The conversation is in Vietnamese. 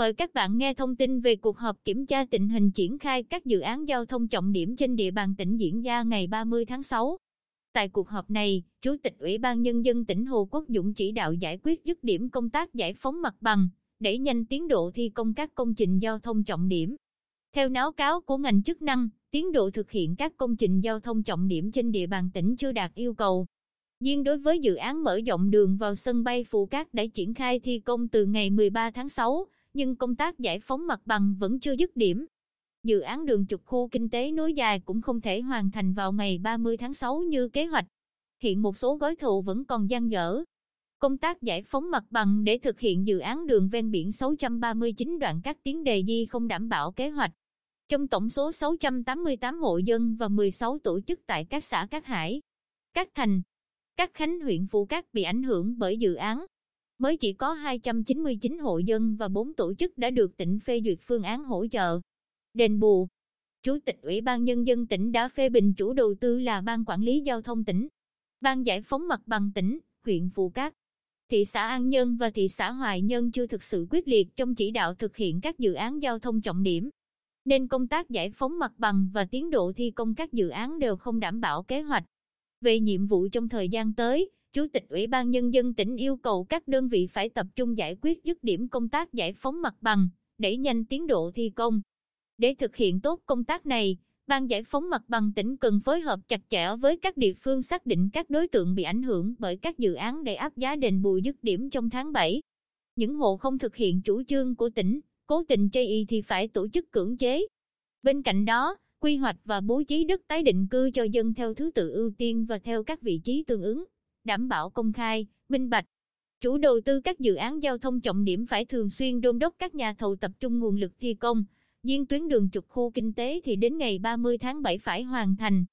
Mời các bạn nghe thông tin về cuộc họp kiểm tra tình hình triển khai các dự án giao thông trọng điểm trên địa bàn tỉnh diễn ra ngày 30 tháng 6. Tại cuộc họp này, Chủ tịch Ủy ban Nhân dân tỉnh Hồ Quốc Dũng chỉ đạo giải quyết dứt điểm công tác giải phóng mặt bằng, đẩy nhanh tiến độ thi công các công trình giao thông trọng điểm. Theo náo cáo của ngành chức năng, tiến độ thực hiện các công trình giao thông trọng điểm trên địa bàn tỉnh chưa đạt yêu cầu. Riêng đối với dự án mở rộng đường vào sân bay Phù Cát đã triển khai thi công từ ngày 13 tháng 6, nhưng công tác giải phóng mặt bằng vẫn chưa dứt điểm. Dự án đường trục khu kinh tế nối dài cũng không thể hoàn thành vào ngày 30 tháng 6 như kế hoạch. Hiện một số gói thầu vẫn còn dang dở. Công tác giải phóng mặt bằng để thực hiện dự án đường ven biển 639 đoạn các tuyến đề di không đảm bảo kế hoạch. Trong tổng số 688 hộ dân và 16 tổ chức tại các xã Cát Hải, Cát Thành, Cát Khánh huyện Phú Cát bị ảnh hưởng bởi dự án. Mới chỉ có 299 hộ dân và 4 tổ chức đã được tỉnh phê duyệt phương án hỗ trợ. Đền bù Chủ tịch Ủy ban Nhân dân tỉnh đã phê bình chủ đầu tư là Ban Quản lý Giao thông tỉnh, Ban Giải phóng mặt bằng tỉnh, huyện Phù Cát. Thị xã An Nhân và thị xã Hoài Nhân chưa thực sự quyết liệt trong chỉ đạo thực hiện các dự án giao thông trọng điểm. Nên công tác giải phóng mặt bằng và tiến độ thi công các dự án đều không đảm bảo kế hoạch. Về nhiệm vụ trong thời gian tới, Chủ tịch Ủy ban Nhân dân tỉnh yêu cầu các đơn vị phải tập trung giải quyết dứt điểm công tác giải phóng mặt bằng, đẩy nhanh tiến độ thi công. Để thực hiện tốt công tác này, Ban giải phóng mặt bằng tỉnh cần phối hợp chặt chẽ với các địa phương xác định các đối tượng bị ảnh hưởng bởi các dự án để áp giá đền bù dứt điểm trong tháng 7. Những hộ không thực hiện chủ trương của tỉnh, cố tình chây y thì phải tổ chức cưỡng chế. Bên cạnh đó, quy hoạch và bố trí đất tái định cư cho dân theo thứ tự ưu tiên và theo các vị trí tương ứng, đảm bảo công khai, minh bạch. Chủ đầu tư các dự án giao thông trọng điểm phải thường xuyên đôn đốc các nhà thầu tập trung nguồn lực thi công, riêng tuyến đường trục khu kinh tế thì đến ngày 30 tháng 7 phải hoàn thành.